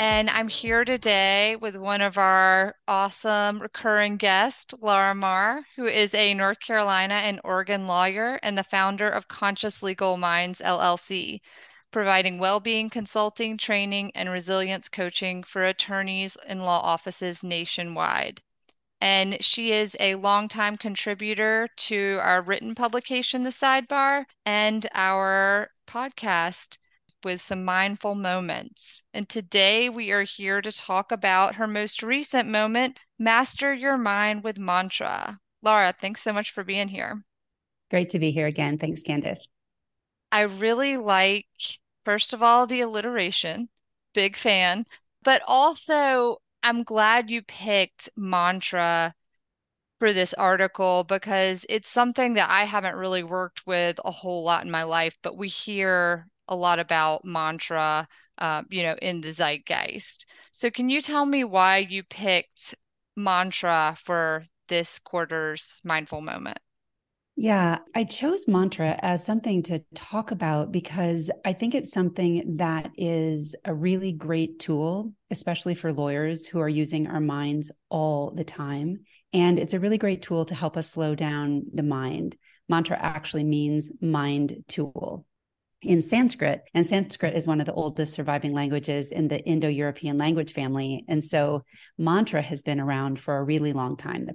And I'm here today with one of our awesome recurring guests, Laura Mahr, who is a North Carolina and Oregon lawyer and the founder of Conscious Legal Minds LLC, providing well being consulting, training, and resilience coaching for attorneys in law offices nationwide. And she is a longtime contributor to our written publication, The Sidebar, and our podcast with some mindful moments. And today we are here to talk about her most recent moment, Master Your Mind with Mantra. Laura, thanks so much for being here. Great to be here again. Thanks, Candace. I really like, first of all, the alliteration, big fan, but also I'm glad you picked mantra for this article because it's something that I haven't really worked with a whole lot in my life, but we hear a lot about mantra, uh, you know, in the zeitgeist. So, can you tell me why you picked mantra for this quarter's mindful moment? Yeah, I chose mantra as something to talk about because I think it's something that is a really great tool, especially for lawyers who are using our minds all the time. And it's a really great tool to help us slow down the mind. Mantra actually means mind tool in Sanskrit. And Sanskrit is one of the oldest surviving languages in the Indo European language family. And so mantra has been around for a really long time.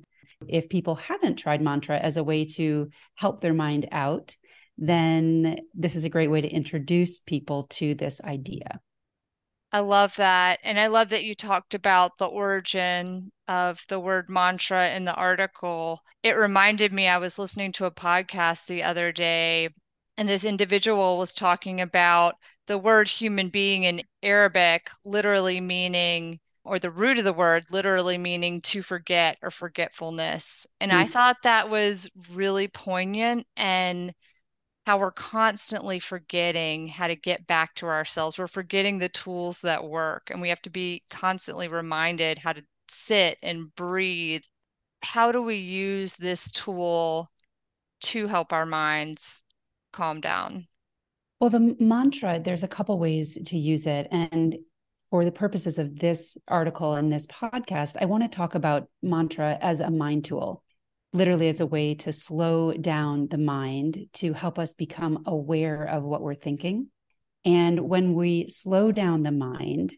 If people haven't tried mantra as a way to help their mind out, then this is a great way to introduce people to this idea. I love that. And I love that you talked about the origin of the word mantra in the article. It reminded me, I was listening to a podcast the other day and this individual was talking about the word human being in Arabic literally meaning or the root of the word literally meaning to forget or forgetfulness. And mm. I thought that was really poignant and how we're constantly forgetting how to get back to ourselves. We're forgetting the tools that work, and we have to be constantly reminded how to sit and breathe. How do we use this tool to help our minds calm down? Well, the mantra, there's a couple ways to use it. And for the purposes of this article and this podcast, I want to talk about mantra as a mind tool, literally as a way to slow down the mind to help us become aware of what we're thinking. And when we slow down the mind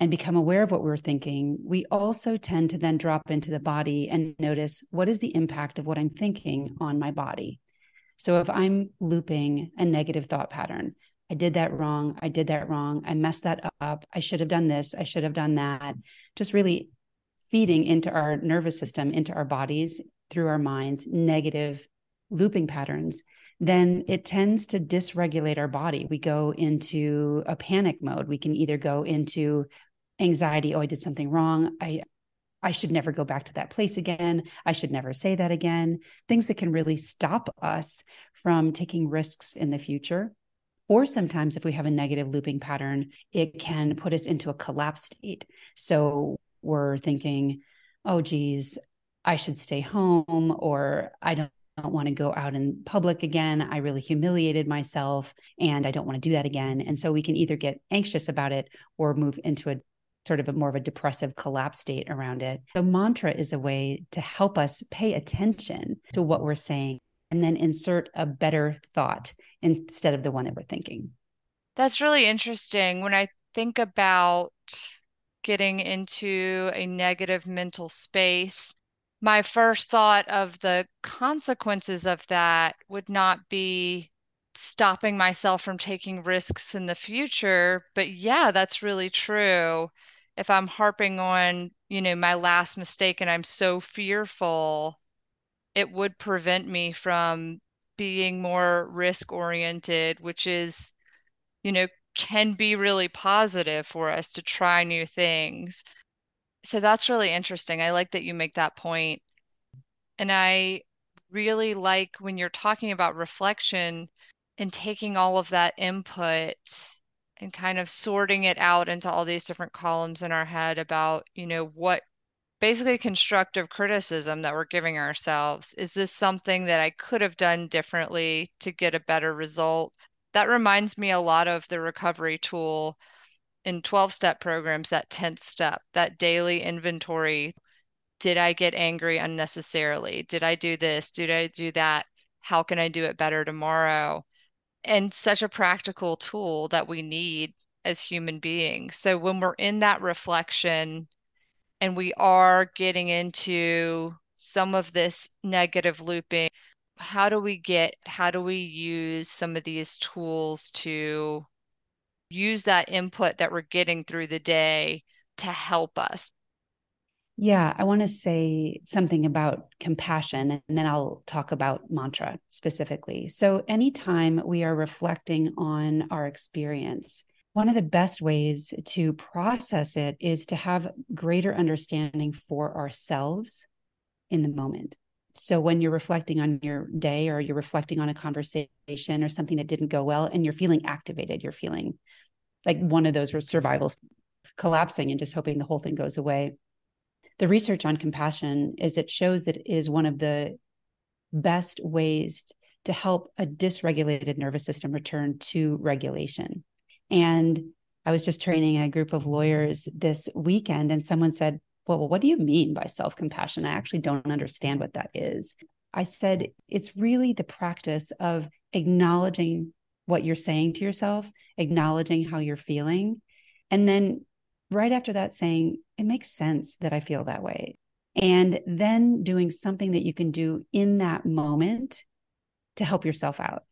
and become aware of what we're thinking, we also tend to then drop into the body and notice what is the impact of what I'm thinking on my body. So if I'm looping a negative thought pattern, I did that wrong. I did that wrong. I messed that up. I should have done this. I should have done that. Just really feeding into our nervous system, into our bodies through our minds, negative looping patterns, then it tends to dysregulate our body. We go into a panic mode. We can either go into anxiety, oh, I did something wrong. I I should never go back to that place again. I should never say that again. Things that can really stop us from taking risks in the future. Or sometimes, if we have a negative looping pattern, it can put us into a collapse state. So we're thinking, oh, geez, I should stay home, or I don't don't want to go out in public again. I really humiliated myself and I don't want to do that again. And so we can either get anxious about it or move into a sort of a more of a depressive collapse state around it. So, mantra is a way to help us pay attention to what we're saying and then insert a better thought instead of the one that we're thinking. That's really interesting. When I think about getting into a negative mental space, my first thought of the consequences of that would not be stopping myself from taking risks in the future. But yeah, that's really true if I'm harping on, you know, my last mistake and I'm so fearful, it would prevent me from being more risk oriented, which is, you know, can be really positive for us to try new things. So that's really interesting. I like that you make that point. And I really like when you're talking about reflection and taking all of that input and kind of sorting it out into all these different columns in our head about, you know, what basically constructive criticism that we're giving ourselves. Is this something that I could have done differently to get a better result? That reminds me a lot of the recovery tool in 12 step programs, that 10th step, that daily inventory. Did I get angry unnecessarily? Did I do this? Did I do that? How can I do it better tomorrow? And such a practical tool that we need as human beings. So when we're in that reflection, and we are getting into some of this negative looping how do we get how do we use some of these tools to use that input that we're getting through the day to help us yeah i want to say something about compassion and then i'll talk about mantra specifically so anytime we are reflecting on our experience one of the best ways to process it is to have greater understanding for ourselves in the moment. So when you're reflecting on your day or you're reflecting on a conversation or something that didn't go well and you're feeling activated, you're feeling like one of those survivals collapsing and just hoping the whole thing goes away. The research on compassion is it shows that it is one of the best ways to help a dysregulated nervous system return to regulation. And I was just training a group of lawyers this weekend, and someone said, well, what do you mean by self compassion? I actually don't understand what that is. I said, it's really the practice of acknowledging what you're saying to yourself, acknowledging how you're feeling. And then right after that, saying, it makes sense that I feel that way. And then doing something that you can do in that moment to help yourself out.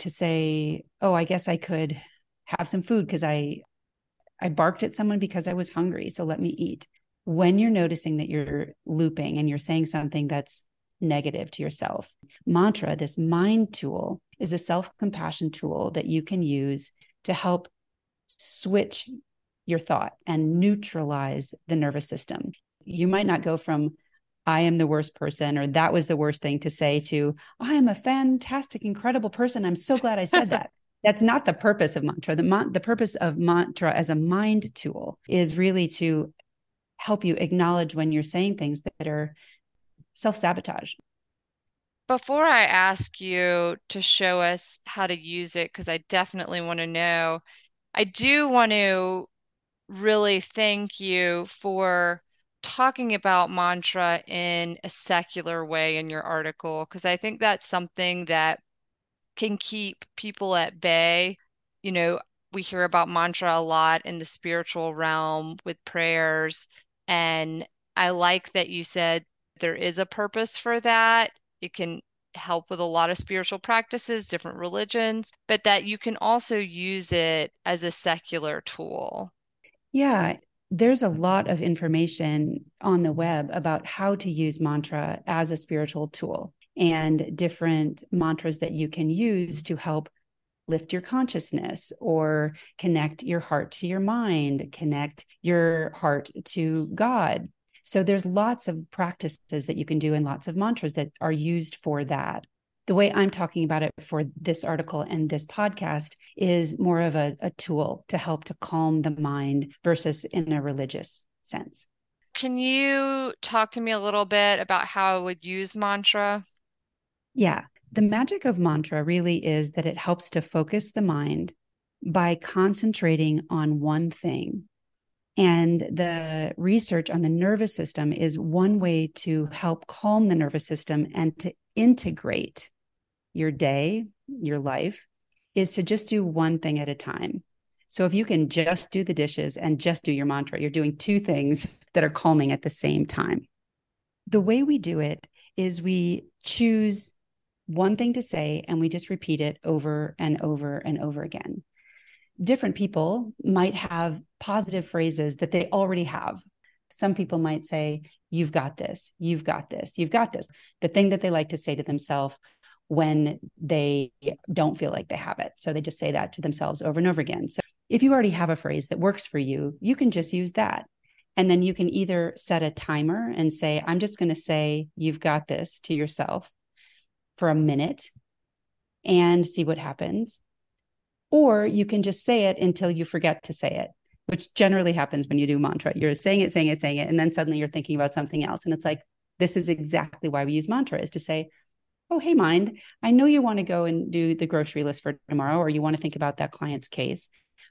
To say, oh, I guess I could have some food because I I barked at someone because I was hungry, so let me eat. When you're noticing that you're looping and you're saying something that's negative to yourself, mantra, this mind tool, is a self compassion tool that you can use to help switch your thought and neutralize the nervous system. You might not go from, I am the worst person, or that was the worst thing to say, to, I am a fantastic, incredible person. I'm so glad I said that that's not the purpose of mantra. The, mon- the purpose of mantra as a mind tool is really to help you acknowledge when you're saying things that are self sabotage. Before I ask you to show us how to use it, because I definitely want to know, I do want to really thank you for talking about mantra in a secular way in your article, because I think that's something that can keep people at bay. You know, we hear about mantra a lot in the spiritual realm with prayers. And I like that you said there is a purpose for that. It can help with a lot of spiritual practices, different religions, but that you can also use it as a secular tool. Yeah, there's a lot of information on the web about how to use mantra as a spiritual tool and different mantras that you can use to help lift your consciousness or connect your heart to your mind, connect your heart to God. So there's lots of practices that you can do and lots of mantras that are used for that. The way I'm talking about it for this article and this podcast is more of a, a tool to help to calm the mind versus in a religious sense. Can you talk to me a little bit about how I would use mantra? Yeah. The magic of mantra really is that it helps to focus the mind by concentrating on one thing. And the research on the nervous system is one way to help calm the nervous system and to integrate your day, your life, is to just do one thing at a time. So if you can just do the dishes and just do your mantra, you're doing two things that are calming at the same time. The way we do it is we choose one thing to say and we just repeat it over and over and over again. Different people might have positive phrases that they already have. Some people might say, You've got this, you've got this, you've got this. The thing that they like to say to themselves when they don't feel like they have it. So they just say that to themselves over and over again. So if you already have a phrase that works for you, you can just use that. And then you can either set a timer and say, I'm just going to say, you've got this to yourself for a minute and see what happens. Or you can just say it until you forget to say it, which generally happens when you do mantra. You're saying it, saying it, saying it, and then suddenly you're thinking about something else. And it's like, this is exactly why we use mantra is to say, oh, hey, mind, I know you want to go and do the grocery list for tomorrow, or you want to think about that client's case,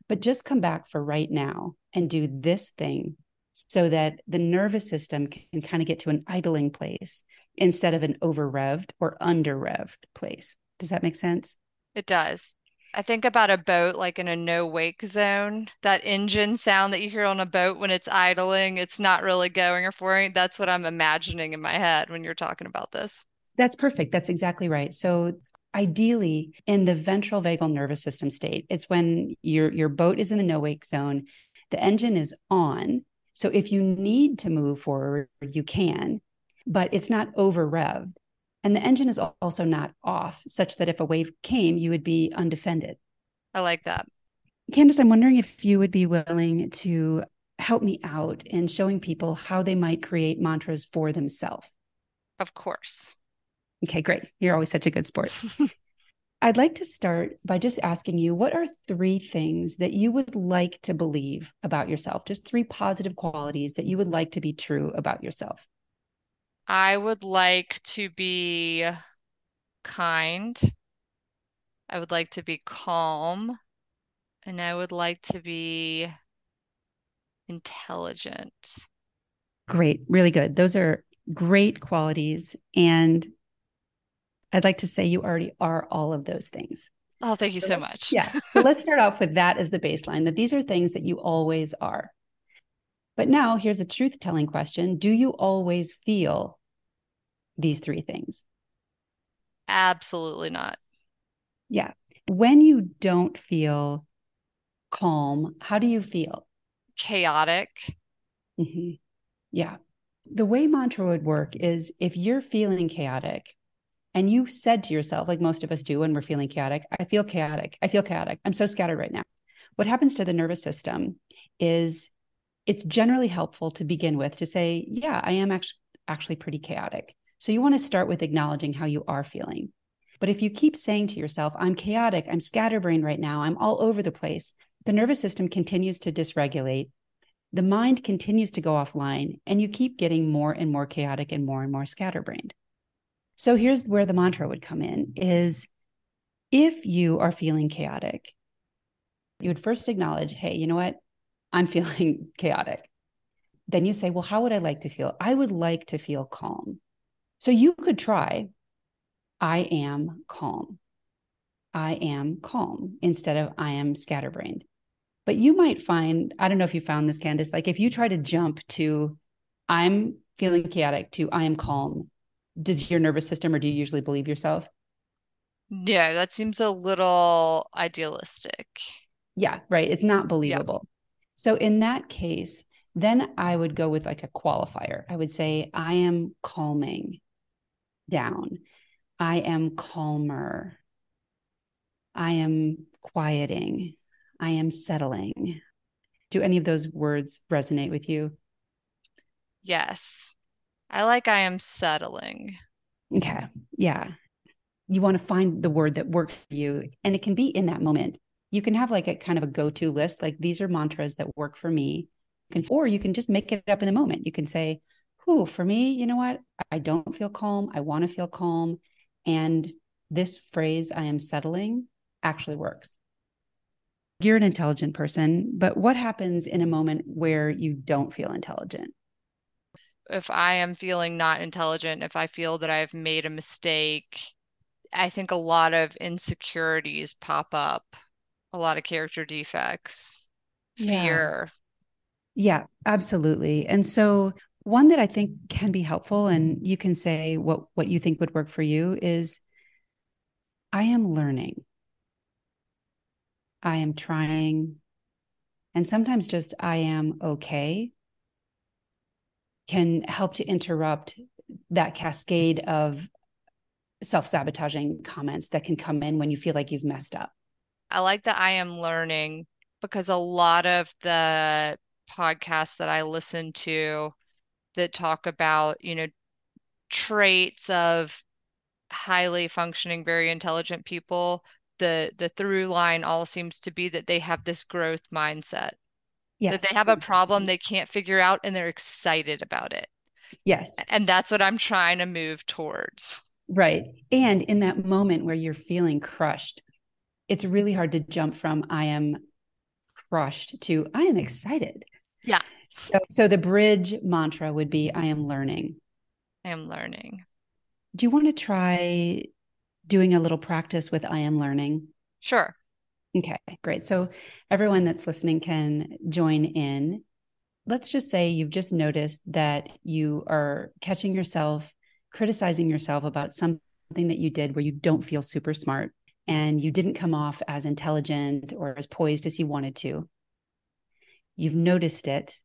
but just come back for right now and do this thing so that the nervous system can kind of get to an idling place instead of an over revved or under revved place. Does that make sense? It does. I think about a boat like in a no wake zone. That engine sound that you hear on a boat when it's idling, it's not really going or forwarding. That's what I'm imagining in my head when you're talking about this. That's perfect. That's exactly right. So ideally in the ventral vagal nervous system state, it's when your your boat is in the no wake zone, the engine is on. So if you need to move forward, you can, but it's not over revved. And the engine is also not off, such that if a wave came, you would be undefended. I like that. Candace, I'm wondering if you would be willing to help me out in showing people how they might create mantras for themselves. Of course. Okay, great. You're always such a good sport. I'd like to start by just asking you what are three things that you would like to believe about yourself? Just three positive qualities that you would like to be true about yourself. I would like to be kind. I would like to be calm. And I would like to be intelligent. Great. Really good. Those are great qualities. And I'd like to say you already are all of those things. Oh, thank you so, so much. yeah. So let's start off with that as the baseline that these are things that you always are. But now here's a truth telling question Do you always feel these three things? Absolutely not. Yeah. When you don't feel calm, how do you feel? Chaotic. Mm-hmm. Yeah. The way mantra would work is if you're feeling chaotic, and you said to yourself, like most of us do when we're feeling chaotic, I feel chaotic. I feel chaotic. I'm so scattered right now. What happens to the nervous system is it's generally helpful to begin with to say, yeah, I am actually actually pretty chaotic. So you want to start with acknowledging how you are feeling. But if you keep saying to yourself, I'm chaotic, I'm scatterbrained right now, I'm all over the place, the nervous system continues to dysregulate. The mind continues to go offline, and you keep getting more and more chaotic and more and more scatterbrained. So here's where the mantra would come in is if you are feeling chaotic, you would first acknowledge, hey, you know what? I'm feeling chaotic. Then you say, well, how would I like to feel? I would like to feel calm. So you could try, I am calm. I am calm instead of I am scatterbrained. But you might find, I don't know if you found this, Candace, like if you try to jump to I'm feeling chaotic to I am calm, does your nervous system or do you usually believe yourself? Yeah, that seems a little idealistic. Yeah, right. It's not believable. So in that case, then I would go with like a qualifier. I would say, I am calming down. I am calmer. I am quieting. I am settling. Do any of those words resonate with you? Yes. I like I am settling. Okay. Yeah. You want to find the word that works for you. And it can be in that moment. You can have like a kind of a go to list, like these are mantras that work for me. Or you can just make it up in the moment. You can say, Who, for me, you know what? I don't feel calm. I want to feel calm. And this phrase, I am settling, actually works. You're an intelligent person, but what happens in a moment where you don't feel intelligent? If I am feeling not intelligent, if I feel that I've made a mistake, I think a lot of insecurities pop up, a lot of character defects, fear. Yeah, yeah absolutely. And so one that I think can be helpful and you can say what what you think would work for you is I am learning. I am trying and sometimes just I am okay can help to interrupt that cascade of self sabotaging comments that can come in when you feel like you've messed up. I like that I am learning because a lot of the podcasts that I listen to that talk about, you know, traits of highly functioning, very intelligent people, the the through line all seems to be that they have this growth mindset. Yes. That they have a problem they can't figure out and they're excited about it. Yes. And that's what I'm trying to move towards. Right. And in that moment where you're feeling crushed, it's really hard to jump from I am crushed to I am excited. Yeah. So so the bridge mantra would be I am learning. I am learning. Do you want to try doing a little practice with I am learning? Sure. Okay, great. So everyone that's listening can join in. Let's just say you've just noticed that you are catching yourself criticizing yourself about something that you did where you don't feel super smart and you didn't come off as intelligent or as poised as you wanted to. You've noticed it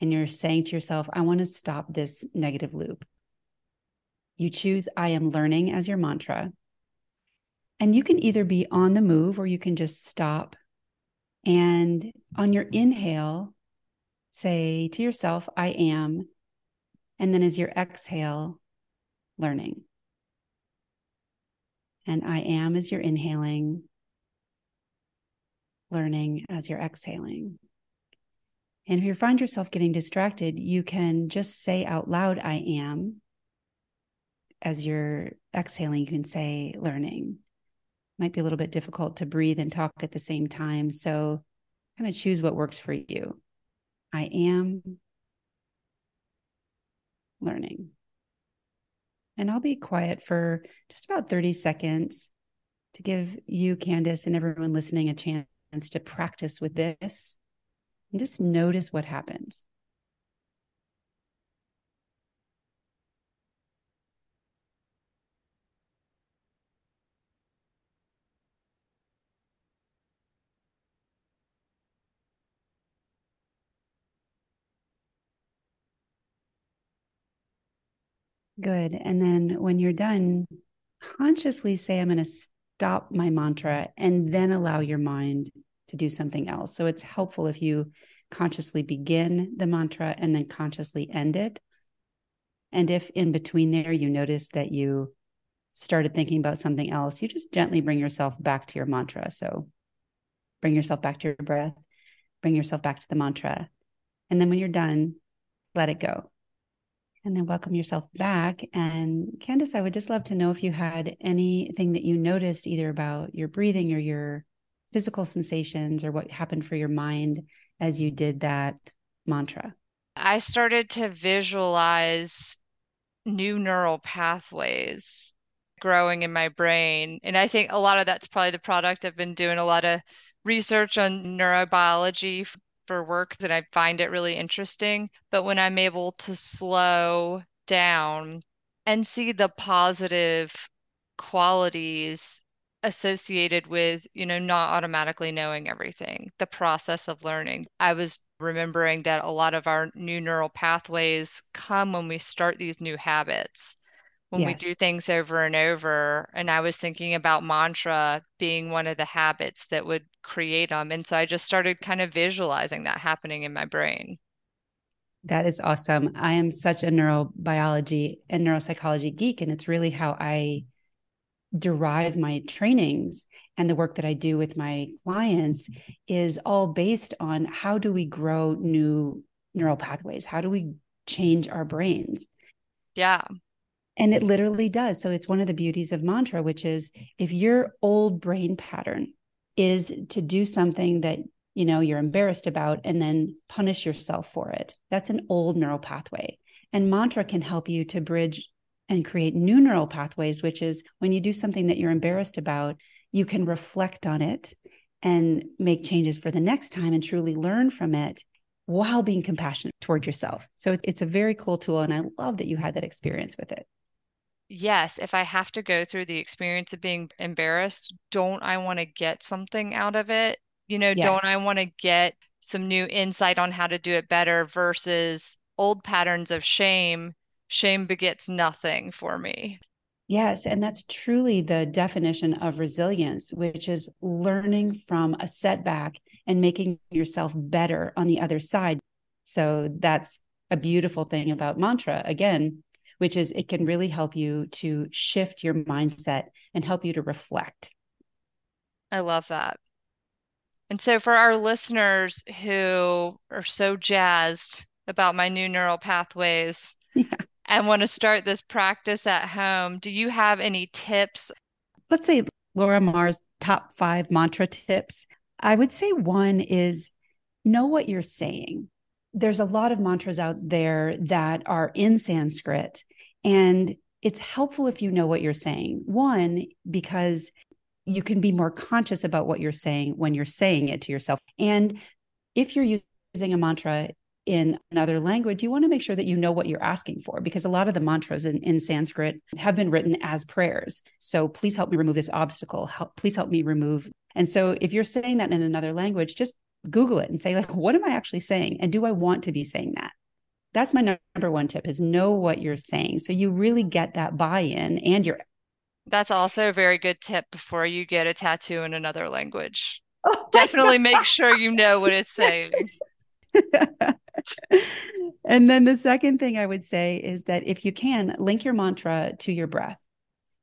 and you're saying to yourself, I want to stop this negative loop. You choose I am learning as your mantra. And you can either be on the move or you can just stop. And on your inhale, say to yourself, I am. And then as your exhale, learning. And I am as you're inhaling, learning as you're exhaling. And if you find yourself getting distracted, you can just say out loud, I am. As you're exhaling, you can say learning. Might be a little bit difficult to breathe and talk at the same time. So kind of choose what works for you. I am learning. And I'll be quiet for just about 30 seconds to give you, Candace, and everyone listening a chance to practice with this and just notice what happens. Good. And then when you're done, consciously say, I'm going to stop my mantra and then allow your mind to do something else. So it's helpful if you consciously begin the mantra and then consciously end it. And if in between there you notice that you started thinking about something else, you just gently bring yourself back to your mantra. So bring yourself back to your breath, bring yourself back to the mantra. And then when you're done, let it go and then welcome yourself back. And Candace, I would just love to know if you had anything that you noticed either about your breathing or your physical sensations or what happened for your mind as you did that mantra. I started to visualize new neural pathways growing in my brain. And I think a lot of that's probably the product. I've been doing a lot of research on neurobiology for work that I find it really interesting. But when I'm able to slow down and see the positive qualities associated with, you know, not automatically knowing everything, the process of learning. I was remembering that a lot of our new neural pathways come when we start these new habits when yes. we do things over and over. And I was thinking about mantra being one of the habits that would create them. And so I just started kind of visualizing that happening in my brain. That is awesome. I am such a neurobiology and neuropsychology geek, and it's really how I derive my trainings and the work that I do with my clients is all based on how do we grow new neural pathways? How do we change our brains? Yeah. And it literally does. So it's one of the beauties of mantra, which is if your old brain pattern is to do something that you know you're embarrassed about and then punish yourself for it that's an old neural pathway. And mantra can help you to bridge and create new neural pathways which is when you do something that you're embarrassed about you can reflect on it and make changes for the next time and truly learn from it while being compassionate toward yourself. So it's a very cool tool and i love that you had that experience with it yes, if I have to go through the experience of being embarrassed, don't I want to get something out of it? You know, yes. don't I want to get some new insight on how to do it better versus old patterns of shame? Shame begets nothing for me. Yes. And that's truly the definition of resilience, which is learning from a setback and making yourself better on the other side. So that's a beautiful thing about mantra again, which is it can really help you to shift your mindset and help you to reflect. I love that. And so, for our listeners who are so jazzed about my new neural pathways yeah. and want to start this practice at home, do you have any tips? Let's say Laura Mahr's top five mantra tips. I would say one is know what you're saying. There's a lot of mantras out there that are in Sanskrit, and it's helpful if you know what you're saying. One, because you can be more conscious about what you're saying when you're saying it to yourself. And if you're using a mantra in another language, you want to make sure that you know what you're asking for because a lot of the mantras in, in Sanskrit have been written as prayers. So please help me remove this obstacle. Help, please help me remove. And so if you're saying that in another language, just Google it and say, like, what am I actually saying? And do I want to be saying that? That's my number one tip is know what you're saying. So you really get that buy-in and you're that's also a very good tip before you get a tattoo in another language. Oh Definitely make sure you know what it's saying. and then the second thing I would say is that if you can, link your mantra to your breath.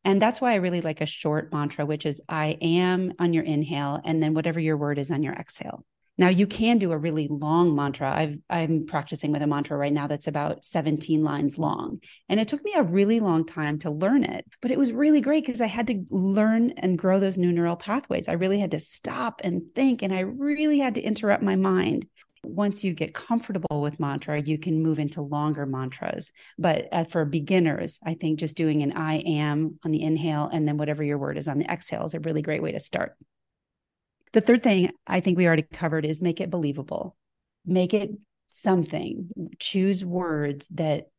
And that's why I really like a short mantra, which is I am on your inhale, and then whatever your word is on your exhale. Now you can do a really long mantra. I've, I'm practicing with a mantra right now that's about 17 lines long. And it took me a really long time to learn it, but it was really great because I had to learn and grow those new neural pathways. I really had to stop and think, and I really had to interrupt my mind. Once you get comfortable with mantra, you can move into longer mantras. But uh, for beginners, I think just doing an I am on the inhale and then whatever your word is on the exhale is a really great way to start. The third thing I think we already covered is make it believable. Make it something. Choose words that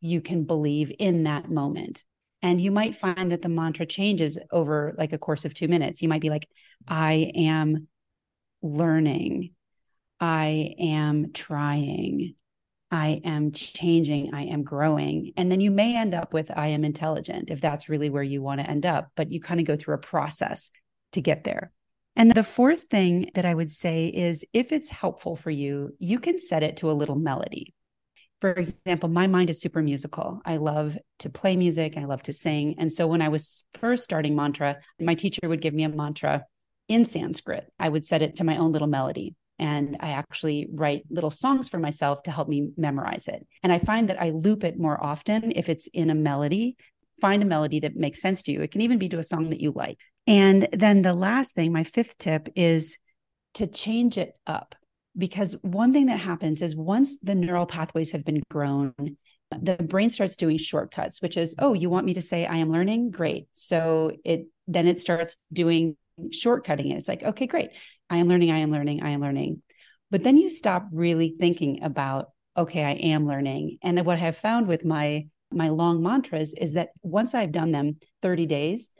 you can believe in that moment. And you might find that the mantra changes over like a course of two minutes. You might be like, I am learning. I am trying. I am changing. I am growing. And then you may end up with, I am intelligent if that's really where you want to end up. But you kind of go through a process to get there. And the fourth thing that I would say is if it's helpful for you, you can set it to a little melody. For example, my mind is super musical. I love to play music, I love to sing. And so when I was first starting mantra, my teacher would give me a mantra in Sanskrit. I would set it to my own little melody. And I actually write little songs for myself to help me memorize it. And I find that I loop it more often if it's in a melody find a melody that makes sense to you. It can even be to a song that you like. And then the last thing, my fifth tip is to change it up. Because one thing that happens is once the neural pathways have been grown, the brain starts doing shortcuts, which is, oh, you want me to say I am learning? Great. So it then it starts doing shortcutting it. It's like, okay, great. I am learning, I am learning, I am learning. But then you stop really thinking about, okay, I am learning. And what I have found with my my long mantras is that once I've done them 30 days,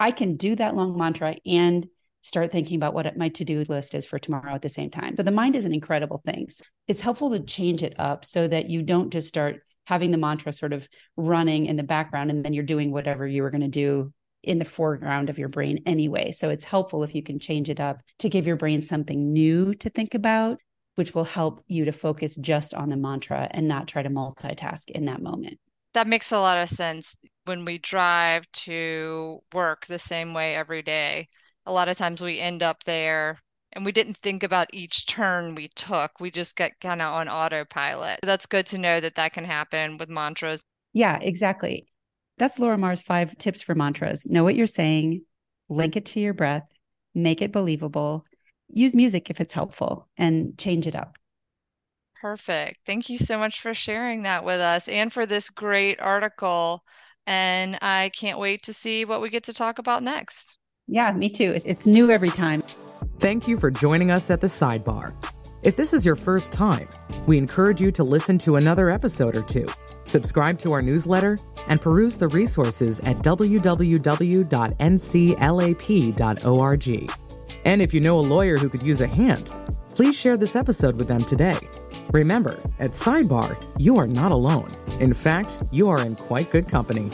I can do that long mantra and start thinking about what my to-do list is for tomorrow at the same time. So the mind is an incredible thing. It's helpful to change it up so that you don't just start having the mantra sort of running in the background and then you're doing whatever you were going to do in the foreground of your brain anyway. So it's helpful if you can change it up to give your brain something new to think about, which will help you to focus just on the mantra and not try to multitask in that moment. That makes a lot of sense. When we drive to work the same way every day, a lot of times we end up there and we didn't think about each turn we took. We just get kind of on autopilot. That's good to know that that can happen with mantras. Yeah, exactly. That's Laura Mahr's five tips for mantras. Know what you're saying, link it to your breath, make it believable, use music if it's helpful, and change it up. Perfect. Thank you so much for sharing that with us and for this great article. And I can't wait to see what we get to talk about next. Yeah, me too. It's new every time. Thank you for joining us at the sidebar. If this is your first time, we encourage you to listen to another episode or two, subscribe to our newsletter, and peruse the resources at www.nclap.org. And if you know a lawyer who could use a hand, please share this episode with them today. Remember, at Sidebar, you are not alone. In fact, you are in quite good company.